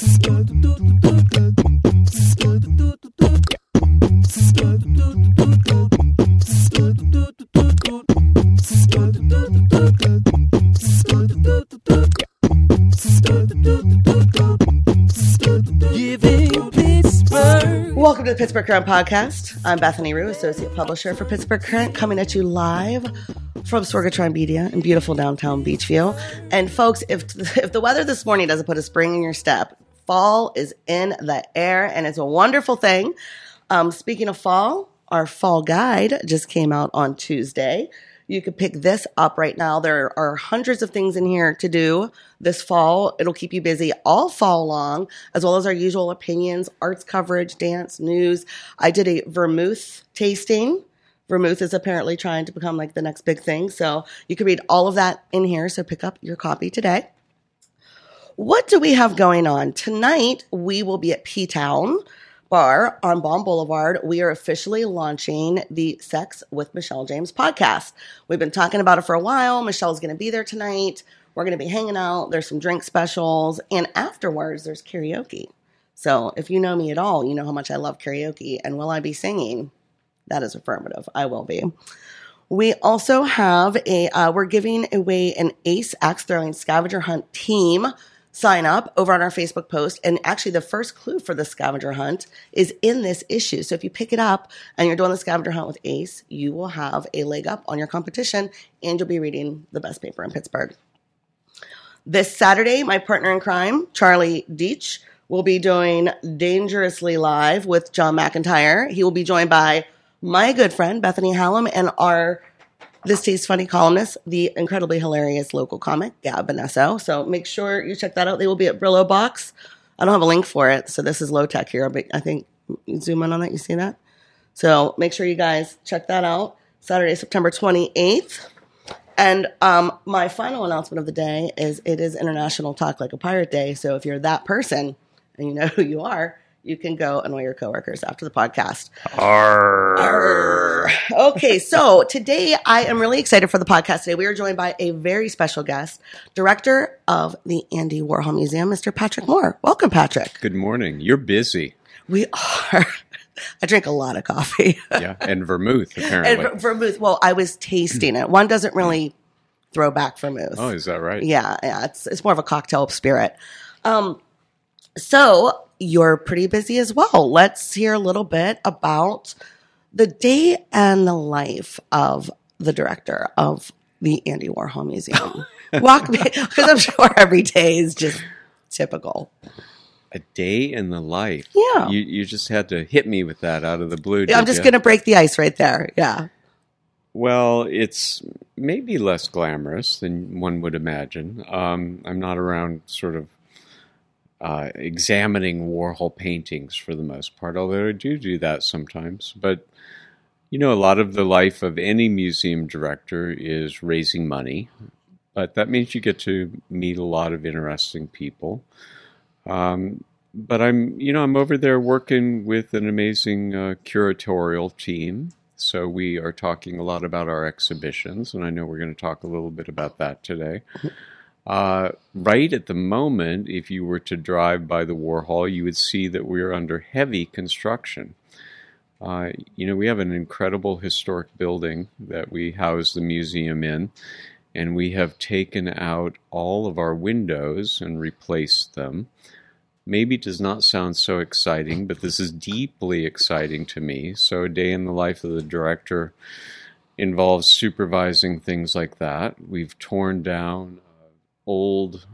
Welcome to the Pittsburgh Current Podcast. I'm Bethany Ruhe, Associate Publisher for Pittsburgh Current, coming at you live from Sorgatron Media in beautiful downtown Beechview. And folks, if if the weather this morning doesn't put a spring in your step, fall is in the air, and it's a wonderful thing. Um, speaking of fall, our fall guide just came out on Tuesday. You could pick this up right now. There are hundreds of things in here to do this fall. It'll keep you busy all fall long, as well as our usual opinions, arts coverage, dance, news. I did a vermouth tasting. Vermouth is apparently trying to become like the next big thing. So you can read all of that in here. So pick up your copy today. What do we have going on? Tonight, we will be at P Town Bar on Baum Boulevard. We are officially launching the Sex with Michelle James podcast. We've been talking about it for a while. Michelle's going to be there tonight. We're going to be hanging out. There's some drink specials. And afterwards, there's karaoke. So if you know me at all, you know how much I love karaoke. And will I be singing? That is affirmative. I will be. We also have a, uh, we're giving away an Ace Axe Throwing Scavenger Hunt team sign up over on our Facebook post. And actually, the first clue for the scavenger hunt is in this issue. So if you pick it up and you're doing the scavenger hunt with Ace, you will have a leg up on your competition and you'll be reading the best paper in Pittsburgh. This Saturday, my partner in crime, Charlie Deitch, will be doing Dangerously Live with John McIntire. He will be joined by my good friend, Bethany Hallam, and our This Tastes Funny columnist, the incredibly hilarious local comic, Gab Bonesso. So make sure you check that out. They will be at Brillo Box. I don't have a link for it, so this is low tech here, but I think you zoom in on that, you see that? So make sure you guys check that out. Saturday, September 28th. And um, my final announcement of the day is it is International Talk Like a Pirate Day. So if you're that person and you know who you are, you can go annoy your coworkers after the podcast. Arr. Okay, so today I am really excited for the podcast today. We are joined by a very special guest, director of the Andy Warhol Museum, Mr. Patrick Moore. Welcome, Patrick. Good morning. You're busy. We are. I drink a lot of coffee. Yeah, and vermouth apparently. and ver- vermouth. Well, I was tasting it. One doesn't really throw back vermouth. oh, is that right? Yeah, yeah. It's it's more of a cocktail spirit. Um, so you're pretty busy as well. Let's hear a little bit about the day and the life of the director of the Andy Warhol Museum. Walk me, because I'm sure every day is just typical. A day in the life. Yeah. You you just had to hit me with that out of the blue. I'm just going to break the ice right there. Yeah. Well, it's maybe less glamorous than one would imagine. Um, I'm not around sort of uh, examining Warhol paintings for the most part, although I do do that sometimes. But you know, a lot of the life of any museum director is raising money, but that means you get to meet a lot of interesting people. Um, but I'm, you know, I'm over there working with an amazing uh, curatorial team. So we are talking a lot about our exhibitions, and I know we're going to talk a little bit about that today. Uh, right at the moment, if you were to drive by the Warhol, you would see that we're under heavy construction. Uh, you know, we have an incredible historic building that we house the museum in, and we have taken out all of our windows and replaced them. Maybe it does not sound so exciting, but this is deeply exciting to me. So, a day in the life of the director involves supervising things like that. We've torn down old,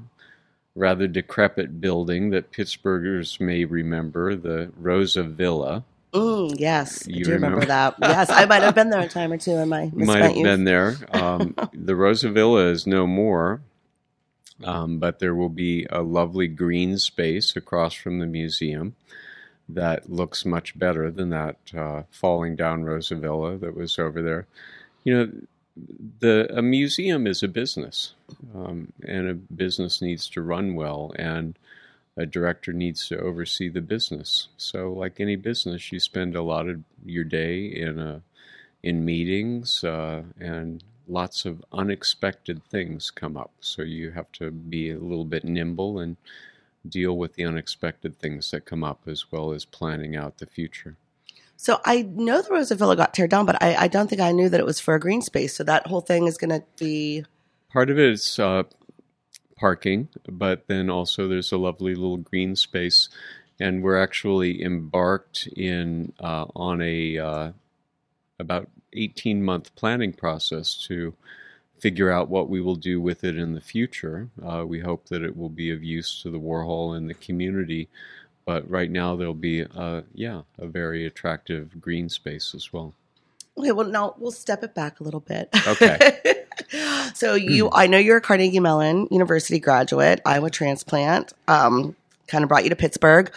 rather decrepit building that Pittsburghers may remember, the Rosa Villa. Mm, yes, I You do remember, remember? that. Yes, I might have been there a time or two in my might have youth. been there. Um, the Rosa Villa is no more, um, but there will be a lovely green space across from the museum that looks much better than that uh, falling down Rosa Villa that was over there. You know, the a museum is a business, um, and a business needs to run well, and a director needs to oversee the business. So, like any business, you spend a lot of your day in a in meetings, uh, and lots of unexpected things come up. So you have to be a little bit nimble and deal with the unexpected things that come up as well as planning out the future. So I know the Rosa Villa got teared down, but I, I don't think I knew that it was for a green space. So that whole thing is going to be. Part of it is uh, parking, but then also there's a lovely little green space, and we're actually embarked in uh, on a uh, about 18 month planning process to figure out what we will do with it in the future. Uh, we hope that it will be of use to the Warhol and the community, but right now there'll be, uh, yeah, a very attractive green space as well. Okay, well, now we'll step it back a little bit. Okay. so you, I know you're a Carnegie Mellon University graduate, Iowa transplant. Um, kind of brought you to Pittsburgh.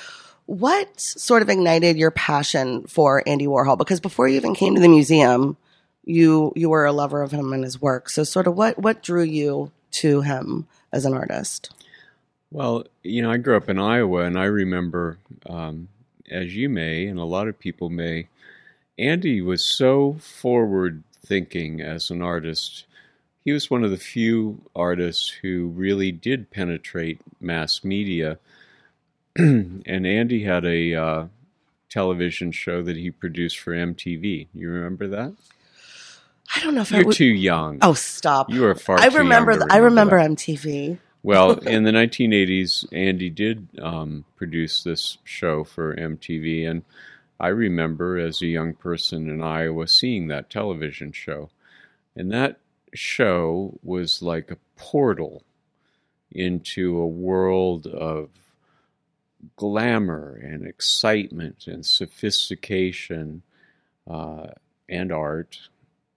What sort of ignited your passion for Andy Warhol? Because before you even came to the museum, you you were a lover of him and his work. So, sort of, what what drew you to him as an artist? Well, you know, I grew up in Iowa, and I remember, um, as you may, and a lot of people may, Andy was so forward thinking as an artist. He was one of the few artists who really did penetrate mass media. and Andy had a uh, television show that he produced for MTV. You remember that? I don't know if You're would. too young. oh, stop! You are far. I too remember. th- I remember that. MTV. Well, in the 1980s, Andy did um, produce this show for MTV, and I remember as a young person in Iowa seeing that television show. And that show was like a portal into a world of glamour and excitement and sophistication uh, and art,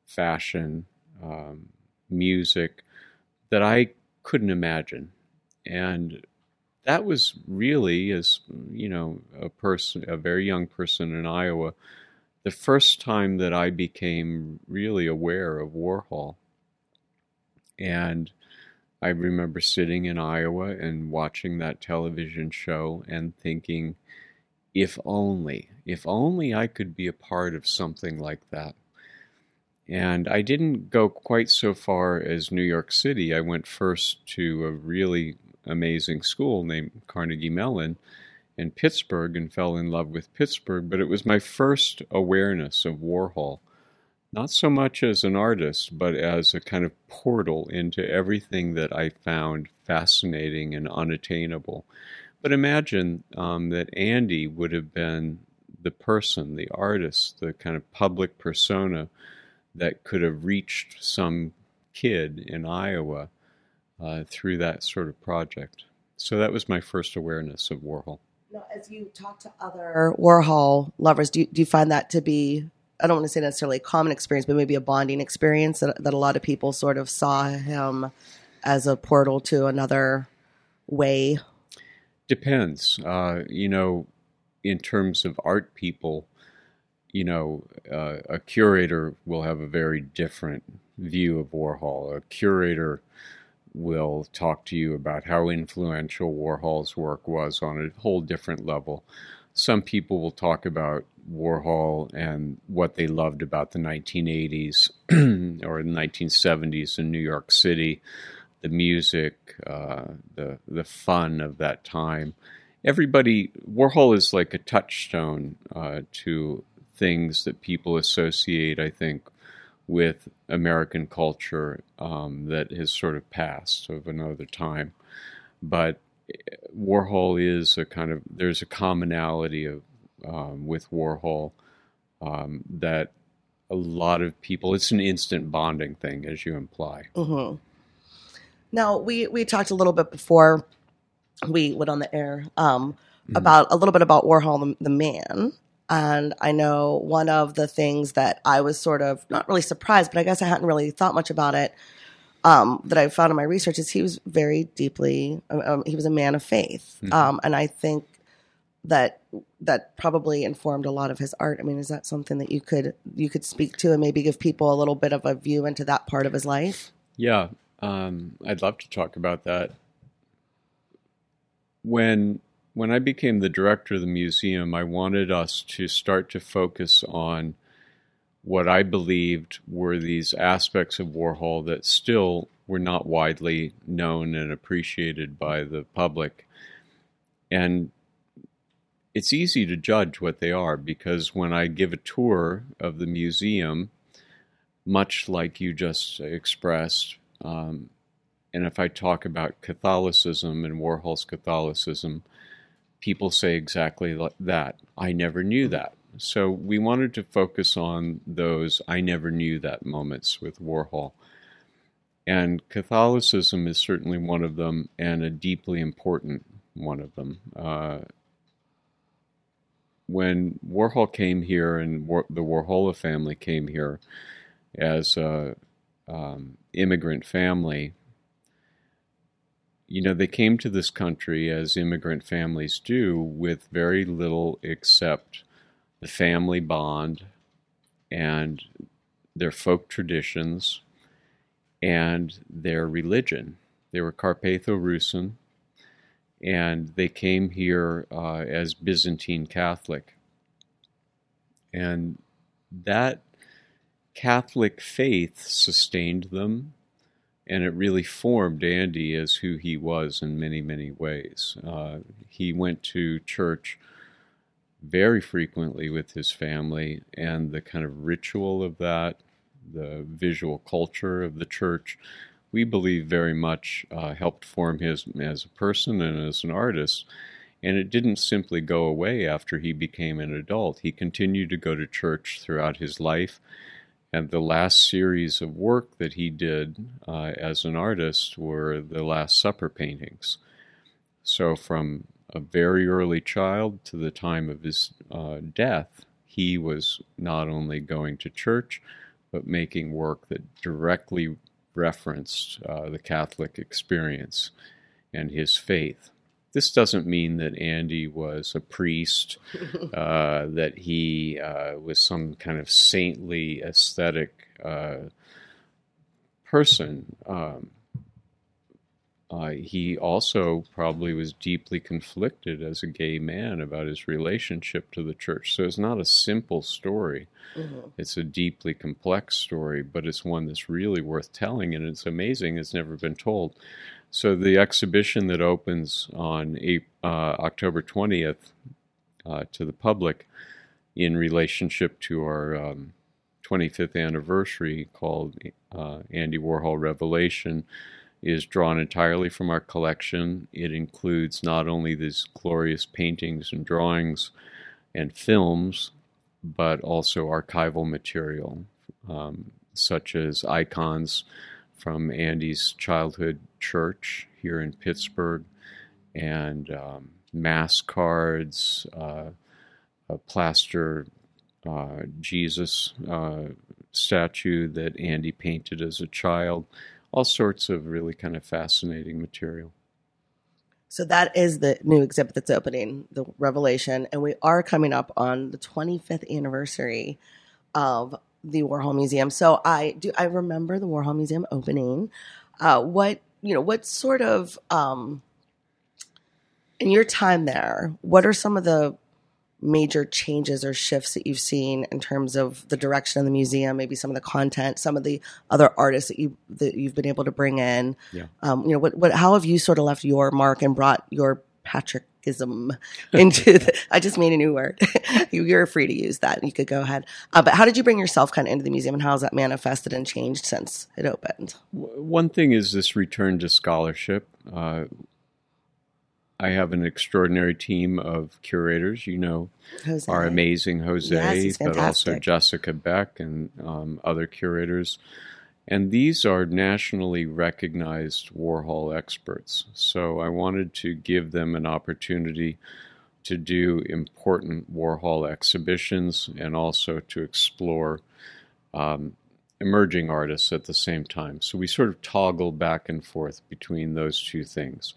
fashion, um, music that I couldn't imagine. And that was really, as you know, a person, a very young person in Iowa, the first time that I became really aware of Warhol. And I remember sitting in Iowa and watching that television show and thinking, if only, if only I could be a part of something like that. And I didn't go quite so far as New York City. I went first to a really amazing school named Carnegie Mellon in Pittsburgh and fell in love with Pittsburgh. But it was my first awareness of Warhol, not so much as an artist, but as a kind of portal into everything that I found fascinating and unattainable. But imagine um, that Andy would have been the person, the artist, the kind of public persona that could have reached some kid in Iowa uh, through that sort of project. So that was my first awareness of Warhol. Now, as you talk to other Warhol lovers, do you, do you find that to be, I don't want to say necessarily a common experience, but maybe a bonding experience that, that a lot of people sort of saw him as a portal to another way? Depends. Uh, you know, in terms of art people, you know, uh, a curator will have a very different view of Warhol. A curator will talk to you about how influential Warhol's work was on a whole different level. Some people will talk about Warhol and what they loved about the 1980s or the 1970s in New York City, the music, uh, the the fun of that time. Everybody, Warhol is like a touchstone uh, to things that people associate, I think, with American culture um, that has sort of passed of another time. But Warhol is a kind of there's a commonality of um, with Warhol um, that a lot of people. It's an instant bonding thing, as you imply. hmm Now, we, we talked a little bit before we went on the air um, about a little bit about Warhol, the, the man. And I know one of the things that I was sort of not really surprised, but I guess I hadn't really thought much about it. Um, that I found in my research is he was very deeply, um, he was a man of faith, um, and I think that that probably informed a lot of his art. I mean, is that something that you could you could speak to and maybe give people a little bit of a view into that part of his life? Yeah, um, I'd love to talk about that. When when I became the director of the museum, I wanted us to start to focus on what I believed were these aspects of Warhol that still were not widely known and appreciated by the public. and it's easy to judge what they are because when I give a tour of the museum, much like you just expressed, um, and if I talk about Catholicism and Warhol's Catholicism, people say exactly that. I never knew that. So we wanted to focus on those I never knew that moments with Warhol. And Catholicism is certainly one of them and a deeply important one of them. Uh, when Warhol came here and War- the Warhola family came here as a um, immigrant family, you know, they came to this country as immigrant families do with very little except the family bond and their folk traditions and their religion. They were Carpatho Rusyn, and they came here uh, as Byzantine Catholic. And that Catholic faith sustained them, and it really formed Andy as who he was in many, many ways. Uh, he went to church very frequently with his family, and the kind of ritual of that, the visual culture of the church, we believe very much uh, helped form his as a person and as an artist. And it didn't simply go away after he became an adult. He continued to go to church throughout his life. And the last series of work that he did uh, as an artist were the Last Supper paintings. So, from a very early child to the time of his uh, death, he was not only going to church, but making work that directly referenced uh, the Catholic experience and his faith. This doesn't mean that Andy was a priest, uh, that he uh, was some kind of saintly aesthetic uh, person. Um, uh, he also probably was deeply conflicted as a gay man about his relationship to the church. So it's not a simple story. Mm-hmm. It's a deeply complex story, but it's one that's really worth telling, and it's amazing it's never been told. So the exhibition that opens on uh, October 20th uh, to the public in relationship to our um, 25th anniversary called uh, Andy Warhol Revelation is drawn entirely from our collection. It includes not only these glorious paintings and drawings and films, but also archival material, um, such as icons from Andy's childhood church here in Pittsburgh, and um, mass cards, uh, a plaster uh, Jesus uh, statue that Andy painted as a child all sorts of really kind of fascinating material. So that is the new exhibit that's opening, the Revelation, and we are coming up on the 25th anniversary of the Warhol Museum. So I do I remember the Warhol Museum opening. Uh, what you know, what sort of um, in your time there, what are some of the major changes or shifts that you've seen in terms of the direction of the museum, maybe some of the content, some of the other artists that you that you've been able to bring in? Yeah. Um, you know, what what how have you sort of left your mark and brought your Patrickism into the, I just made a new word. You're free to use that. You could go ahead. Uh, but how did you bring yourself kind of into the museum and how has that manifested and changed since it opened? One thing is this return to scholarship. Uh, I have an extraordinary team of curators. You know, Jose. our amazing Jose, Yes, but also. Jessica Beck and um, other curators. And these are nationally recognized Warhol experts. So I wanted to give them an opportunity to do important Warhol exhibitions and also to explore um, emerging artists at the same time. So we sort of toggle back and forth between those two things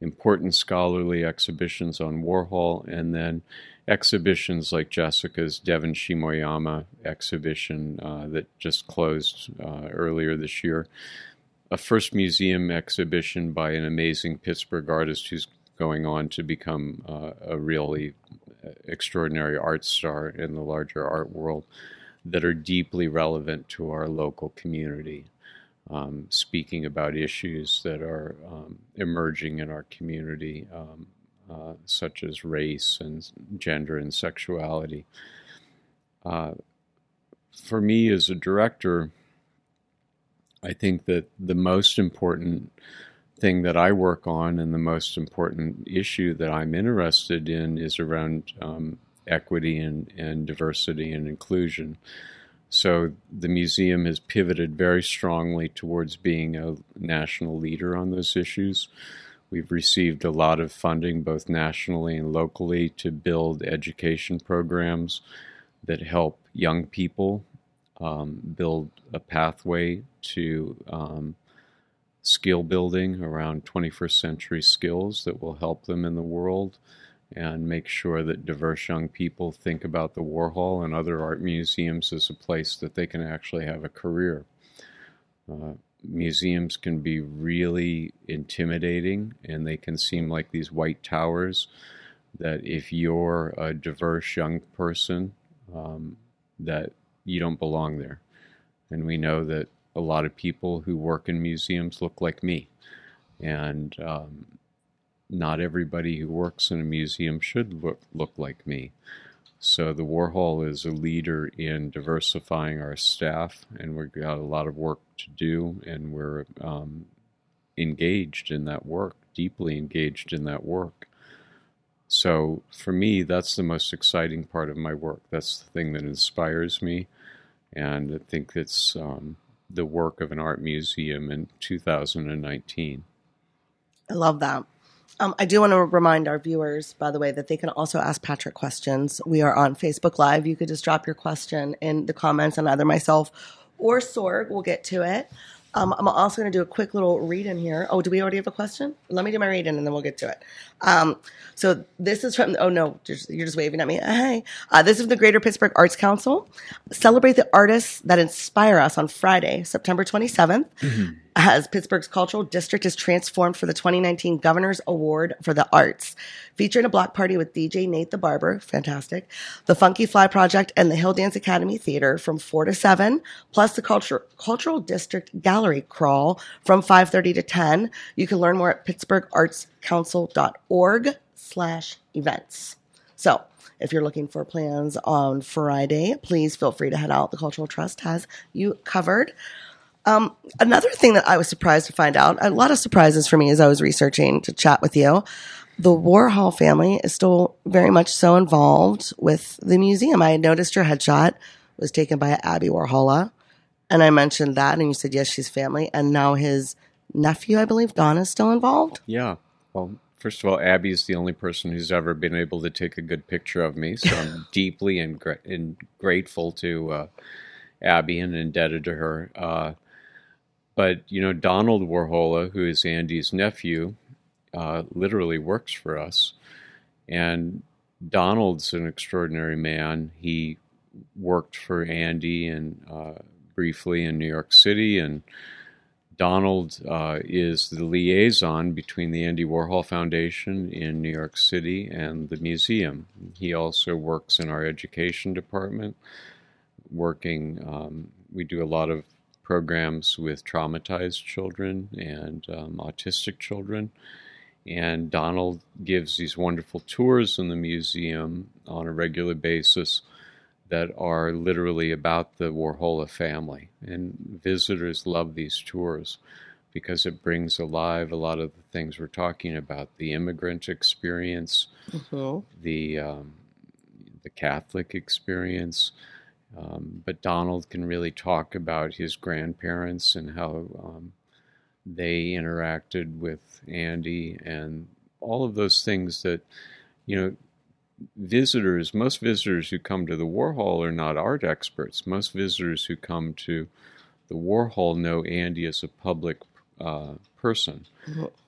important scholarly exhibitions on Warhol, and then exhibitions like Jessica's Devan Shimoyama exhibition uh, that just closed uh, earlier this year. A first museum exhibition by an amazing Pittsburgh artist who's going on to become uh, a really extraordinary art star in the larger art world that are deeply relevant to our local community um, speaking about issues that are um, emerging in our community. Um, uh, such as race and gender and sexuality. Uh, for me as a director, I think that the most important thing that I work on and the most important issue that I'm interested in is around um, equity and, and diversity and inclusion. So the museum has pivoted very strongly towards being a national leader on those issues. We've received a lot of funding, both nationally and locally, to build education programs that help young people um, build a pathway to um, skill building around 21st century skills that will help them in the world and make sure that diverse young people think about the Warhol and other art museums as a place that they can actually have a career. Uh, museums can be really intimidating and they can seem like these white towers that if you're a diverse young person um, that you don't belong there and we know that a lot of people who work in museums look like me and um, not everybody who works in a museum should look, look like me. So the Warhol is a leader in diversifying our staff, and we've got a lot of work to do, and we're um, engaged in that work, deeply engaged in that work. So for me, that's the most exciting part of my work. That's the thing that inspires me, and I think it's um, the work of an art museum in 2019. I love that. Um, I do want to remind our viewers, by the way, that they can also ask Patrick questions. We are on Facebook Live. You could just drop your question in the comments, and either myself or Sorg will get to it. Um, I'm also going to do a quick little read in here. Oh, do we already have a question? Let me do my read in and then we'll get to it. Um, so this is from, oh no, you're just waving at me. Hey, uh, this is the Greater Pittsburgh Arts Council. Celebrate the artists that inspire us on Friday, September 27th. Mm-hmm as Pittsburgh's cultural district is transformed for the 2019 Governor's Award for the Arts. Featuring a block party with DJ Nate the Barber, fantastic, the Funky Fly Project, and the Hill Dance Academy Theater from 4 to 7, plus the culture, Cultural District Gallery Crawl from 5.30 to 10. You can learn more at pittsburghartscouncil.org slash events. So, if you're looking for plans on Friday, please feel free to head out. The Cultural Trust has you covered. Um, another thing that I was surprised to find out, a lot of surprises for me as I was researching to chat with you. The Warhol family is still very much so involved with the museum. I noticed your headshot was taken by Abby Warhola, and I mentioned that, and you said yes, she's family, and now his nephew, I believe, Don, is still involved. Yeah. Well, first of all, Abby is the only person who's ever been able to take a good picture of me, so I'm deeply and, gra- and, grateful to uh, Abby and indebted to her. Uh, but you know, Donald Warhola, who is Andy's nephew, uh, literally works for us, and Donald's an extraordinary man. He worked for Andy and uh, briefly in New York City, and Donald uh, is the liaison between the Andy Warhol Foundation in New York City and the museum. He also works in our education department, working. Um, we do a lot of programs with traumatized children and um, autistic children. And Donald gives these wonderful tours in the museum on a regular basis that are literally about the Warhola family. And visitors love these tours because it brings alive a lot of the things we're talking about the immigrant experience, mm-hmm. the, um, the Catholic experience, um, but Donald can really talk about his grandparents and how um, they interacted with Andy and all of those things that, you know, visitors, most visitors who come to the Warhol are not art experts. Most visitors who come to the Warhol know Andy as a public uh, person.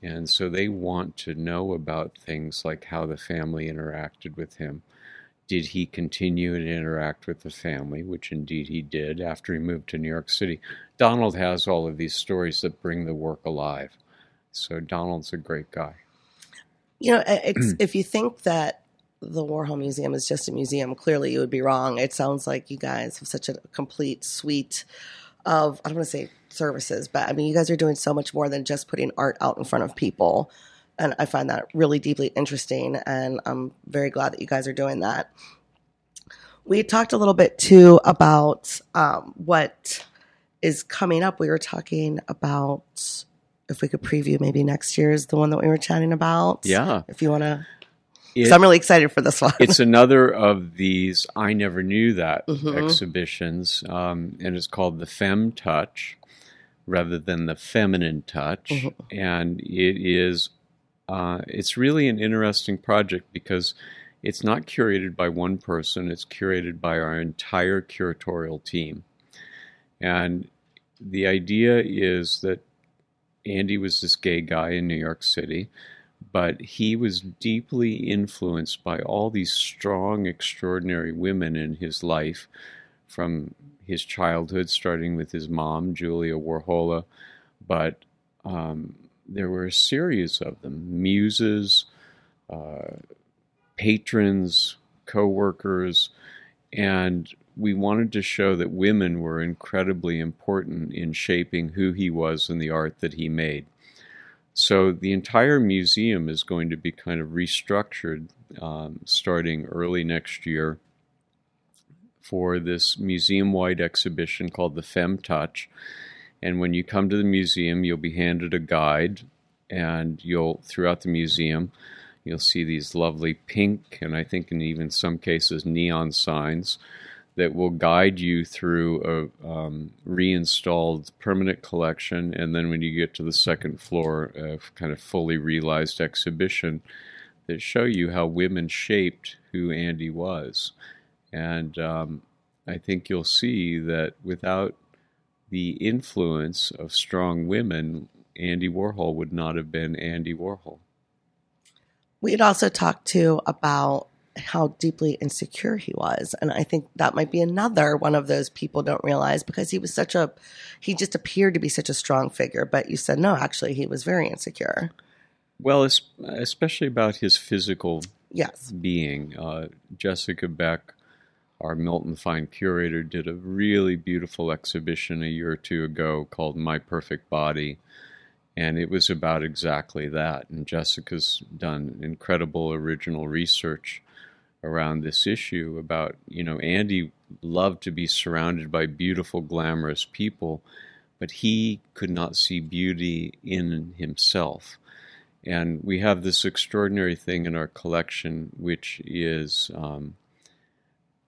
And so they want to know about things like how the family interacted with him did he continue to interact with the family, which indeed he did after he moved to New York City. Donald has all of these stories that bring the work alive. So Donald's a great guy. You know, if you think that the Warhol Museum is just a museum, clearly you would be wrong. It sounds like you guys have such a complete suite of, I don't want to say services, but I mean, you guys are doing so much more than just putting art out in front of people And I find that really deeply interesting. And I'm very glad that you guys are doing that. We talked a little bit too about um, what is coming up. We were talking about if we could preview maybe next year's the one that we were chatting about. Yeah. If you want to. So I'm really excited for this one. it's another of these I never knew that Mhm. exhibitions, um, and it's called the Fem Touch rather than the Feminine Touch, Mhm. and it is uh, it's really an interesting project because it's not curated by one person; it's curated by our entire curatorial team, and the idea is that Andy was this gay guy in New York City but he was deeply influenced by all these strong, extraordinary women in his life from his childhood, starting with his mom, Julia Warhola. But um, there were a series of them muses, uh, patrons, co workers, and we wanted to show that women were incredibly important in shaping who he was and the art that he made. So the entire museum is going to be kind of restructured um, starting early next year for this museum wide exhibition called the Fem Touch. And when you come to the museum, you'll be handed a guide, and you'll, throughout the museum, you'll see these lovely pink and I think in even some cases neon signs that will guide you through a um, reinstalled permanent collection, and then when you get to the second floor, a kind of fully realized exhibition that show you how women shaped who Andy was. And um, I think you'll see that without the influence of strong women, Andy Warhol would not have been Andy Warhol. we had also talked to about how deeply insecure he was and i think that might be another one of those people don't realize because he was such a he just appeared to be such a strong figure but you said no actually he was very insecure Well, especially about his physical yes being. Uh, Jessica Beck, our Milton Fine curator, did a really beautiful exhibition a year or two ago called My Perfect Body. And it was about exactly that. And Jessica's done incredible original research around this issue about, you know, Andy loved to be surrounded by beautiful, glamorous people, but he could not see beauty in himself. And we have this extraordinary thing in our collection, which is, um,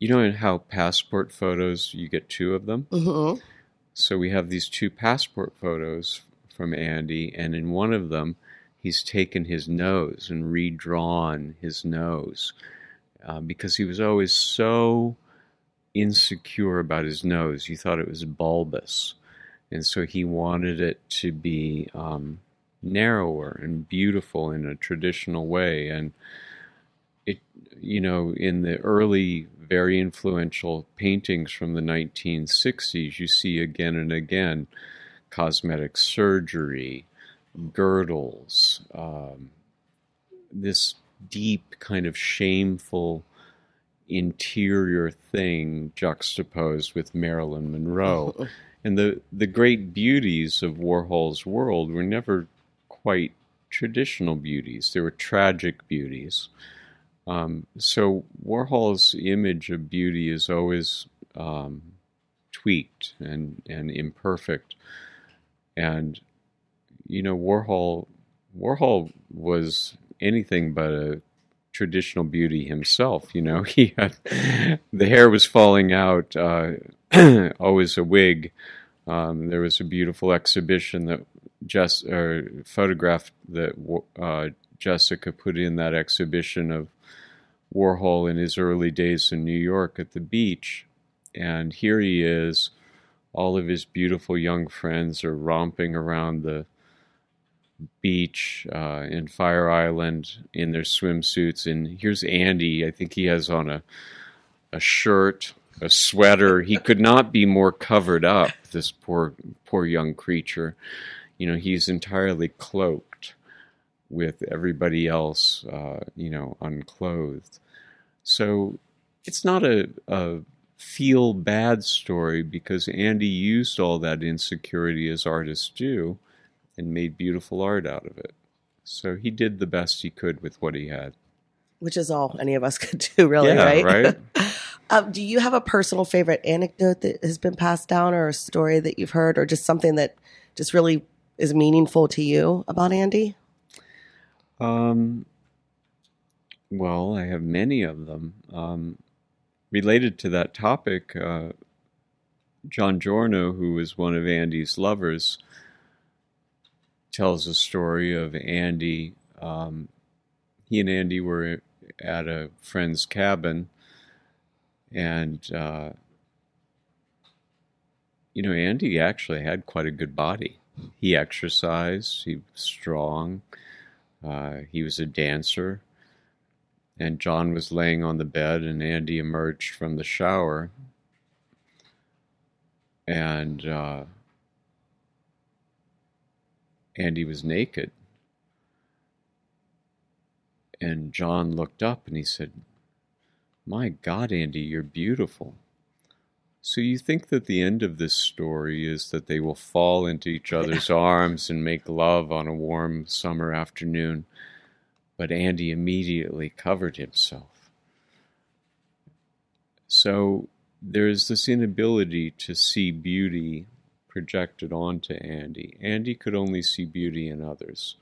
you know, in how passport photos, you get two of them? hmm So we have these two passport photos from Andy, and in one of them, he's taken his nose and redrawn his nose uh, because he was always so insecure about his nose. He thought it was bulbous. And so he wanted it to be um, narrower and beautiful in a traditional way. And it, you know, in the early, very influential paintings from the 1960s, you see again and again cosmetic surgery, girdles, um, this deep kind of shameful interior thing juxtaposed with Marilyn Monroe. And the, the great beauties of Warhol's world were never quite traditional beauties, they were tragic beauties. Um, so Warhol's image of beauty is always um, tweaked and, and imperfect. And, you know, Warhol Warhol was anything but a traditional beauty himself. You know, he had the hair was falling out, uh, always a wig. Um, there was a beautiful exhibition that just or photograph that uh, Jessica put in that exhibition of Warhol in his early days in New York at the beach, and here he is. All of his beautiful young friends are romping around the beach uh, in Fire Island in their swimsuits, and here's Andy. I think he has on a a shirt, a sweater. He could not be more covered up. This poor poor young creature. You know, he's entirely cloaked with everybody else. Uh, you know, unclothed. So it's not a, a feel bad story because Andy used all that insecurity as artists do and made beautiful art out of it. So he did the best he could with what he had. which is all any of us could do, really, Yeah, right? right. um, do you have a personal favorite anecdote that has been passed down, or a story that you've heard, or just something that just really is meaningful to you about Andy? Um, well, I have many of them. Um, related to that topic, uh, John Giorno, who was one of Andy's lovers, tells a story of Andy. Um, he and Andy were at a friend's cabin, and uh, you know, Andy actually had quite a good body. He exercised. He was strong. Uh, he was a dancer. And John was laying on the bed, and Andy emerged from the shower. And uh, Andy was naked. And John looked up and he said, My God, Andy, you're beautiful. So you think that the end of this story is that they will fall into each other's arms and make love on a warm summer afternoon, but Andy immediately covered himself. So there's this inability to see beauty projected onto Andy. Andy could only see beauty in others.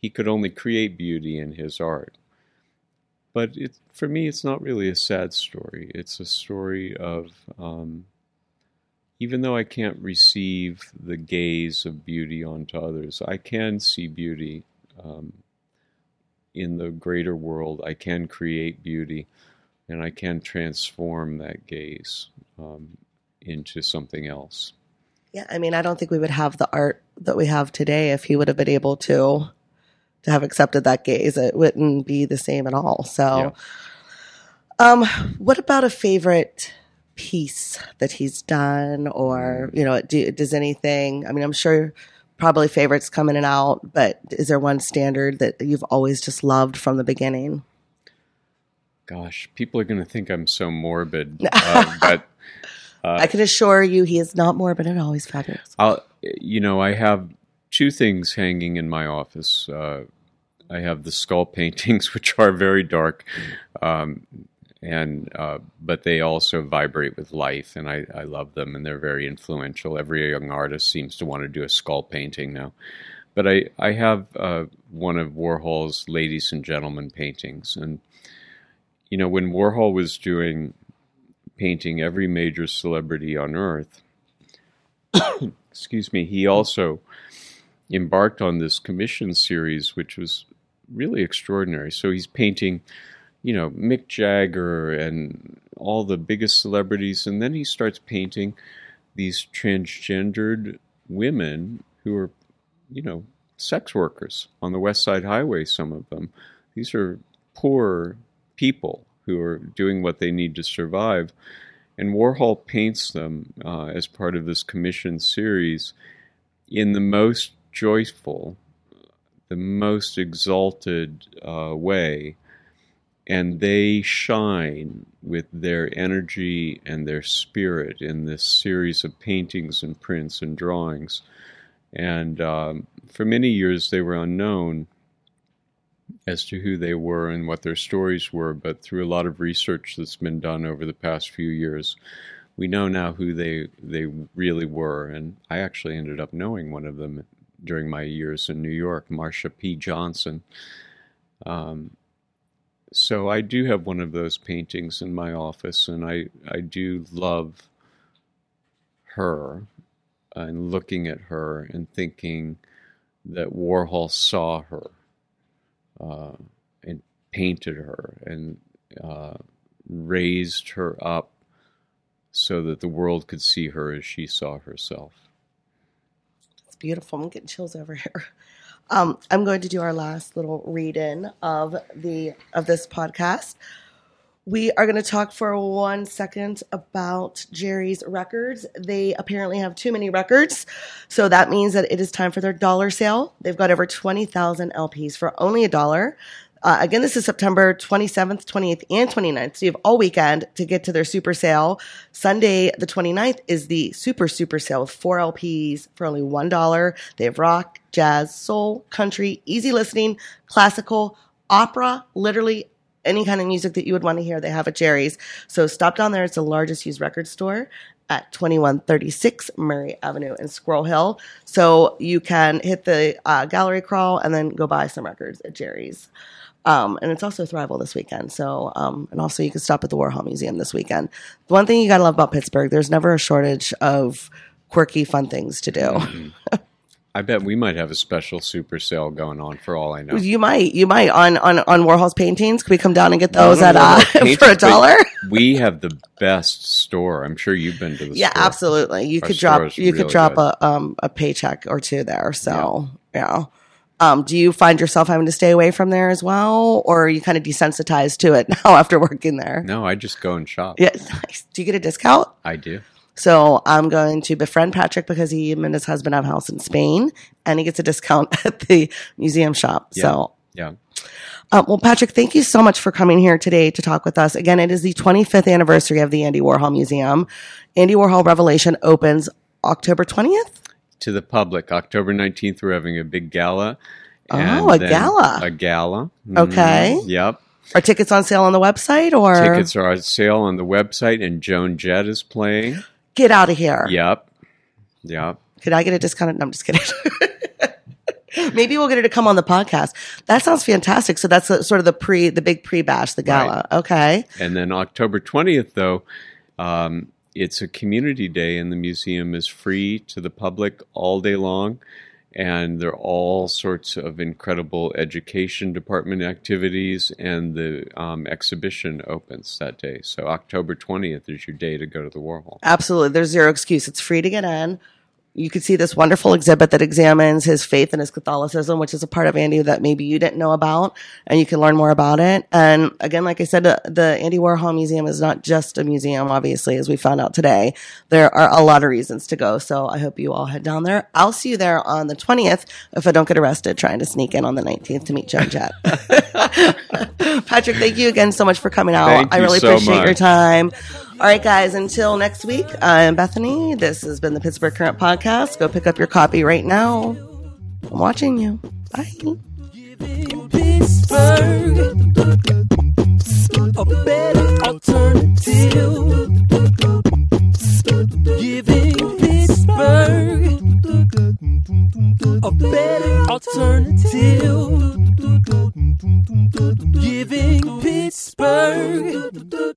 He could only create beauty in his art. But it, for me, it's not really a sad story. It's a story of, um, even though I can't receive the gaze of beauty onto others, I can see beauty um, in the greater world. I can create beauty, and I can transform that gaze um, into something else. Yeah, I mean, I don't think we would have the art that we have today if he would have been able to to have accepted that gaze. It wouldn't be the same at all. So, um, what about a favorite piece that he's done, or you know, do, does anything? I mean, I'm sure probably favorites come in and out, but is there one standard that you've always just loved from the beginning? Gosh, people are going to think I'm so morbid, uh, but I can assure you, he is not morbid and always fabulous. I'll, you know, I have two things hanging in my office. Uh, I have the skull paintings, which are very dark, um, and uh, but they also vibrate with life, and I, I love them, and they're very influential. Every young artist seems to want to do a skull painting now. But I, I have uh, one of Warhol's ladies and gentlemen paintings, and you know when Warhol was doing painting every major celebrity on earth, excuse me, he also embarked on this commission series, which was really extraordinary. So he's painting, you know, Mick Jagger and all the biggest celebrities, and then he starts painting these transgendered women who are, you know, sex workers on the West Side Highway, some of them. These are poor people who are doing what they need to survive. And Warhol paints them uh, as part of this commission series in the most joyful, the most exalted uh, way. And they shine with their energy and their spirit in this series of paintings and prints and drawings. And um, for many years, they were unknown as to who they were and what their stories were, but through a lot of research that's been done over the past few years, we know now who they they really were. And I actually ended up knowing one of them during my years in New York, Marsha P. Johnson. Um, so I do have one of those paintings in my office, and I I do love her and looking at her and thinking that Warhol saw her uh, and painted her and uh, raised her up so that the world could see her as she saw herself. Beautiful. I'm getting chills over here. Um, I'm going to do our last little read-in of the of this podcast. We are going to talk for one second about Jerry's records. They apparently have too many records, so that means that it is time for their dollar sale. They've got over twenty thousand LPs for only a dollar. Uh, again, this is September 27th, 28th, and 29th. So you have all weekend to get to their super sale. Sunday, the 29th, is the super, super sale with four LPs for only $1. They have rock, jazz, soul, country, easy listening, classical, opera, literally any kind of music that you would want to hear, they have at Jerry's. So stop down there. It's the largest used record store at 2136 Murray Avenue in Squirrel Hill. So you can hit the uh, gallery crawl and then go buy some records at Jerry's. Um, and it's also Thrival this weekend. So, um, and also you can stop at the Warhol Museum this weekend. The one thing you got to love about Pittsburgh, there's never a shortage of quirky, fun things to do. I bet we might have a special super sale going on for all I know. You might, you might on on on Warhol's paintings. Can we come down and get those at uh, for a dollar? We have the best store. I'm sure you've been to the Yeah, store. absolutely. You Our could drop you could drop good. a um a paycheck or two there. So yeah. Um, do you find yourself having to stay away from there as well, or are you kind of desensitized to it now after working there? No, I just go and shop. Yeah, nice. Do you get a discount? I do. So I'm going to befriend Patrick because he and his husband have a house in Spain, and he gets a discount at the museum shop. Yeah. So Yeah. um, well, Patrick, thank you so much for coming here today to talk with us. Again, it is the 25th anniversary of the Andy Warhol Museum. Andy Warhol Revelation opens October 20th. To the public, October 19th, we're having a big gala. Oh, a gala. A gala. Okay. Yep. Are tickets on sale on the website or Tickets are on sale on the website, and Joan Jett is playing. get out of here? Yep. Yep. Could I get a discount? No, I'm just kidding. Maybe we'll get her to come on the podcast. That sounds fantastic. So that's sort of the pre, the big pre bash, the gala. Okay. And then October 20th, though, um, it's a community day, and the museum is free to the public all day long. And there are all sorts of incredible education department activities, and the um, exhibition opens that day. So October 20th is your day to go to the Warhol. Absolutely. There's zero excuse. It's free to get in. You could see this wonderful exhibit that examines his faith and his Catholicism, which is a part of Andy that maybe you didn't know about, and you can learn more about it. And again, like I said, the, the Andy Warhol Museum is not just a museum, obviously, as we found out today. There are a lot of reasons to go. So I hope you all head down there. I'll see you there on the 20th if I don't get arrested trying to sneak in on the 19th to meet Joan Jett. Patrick, thank you again so much for coming out. Thank I really so appreciate your time. All right, guys, until next week, I'm Bethany. This has been the Pittsburgh Current Podcast. Go pick up your copy right now. I'm watching you. Bye. Pittsburgh, a better alternative. Giving Pittsburgh a better alternative. Giving Pittsburgh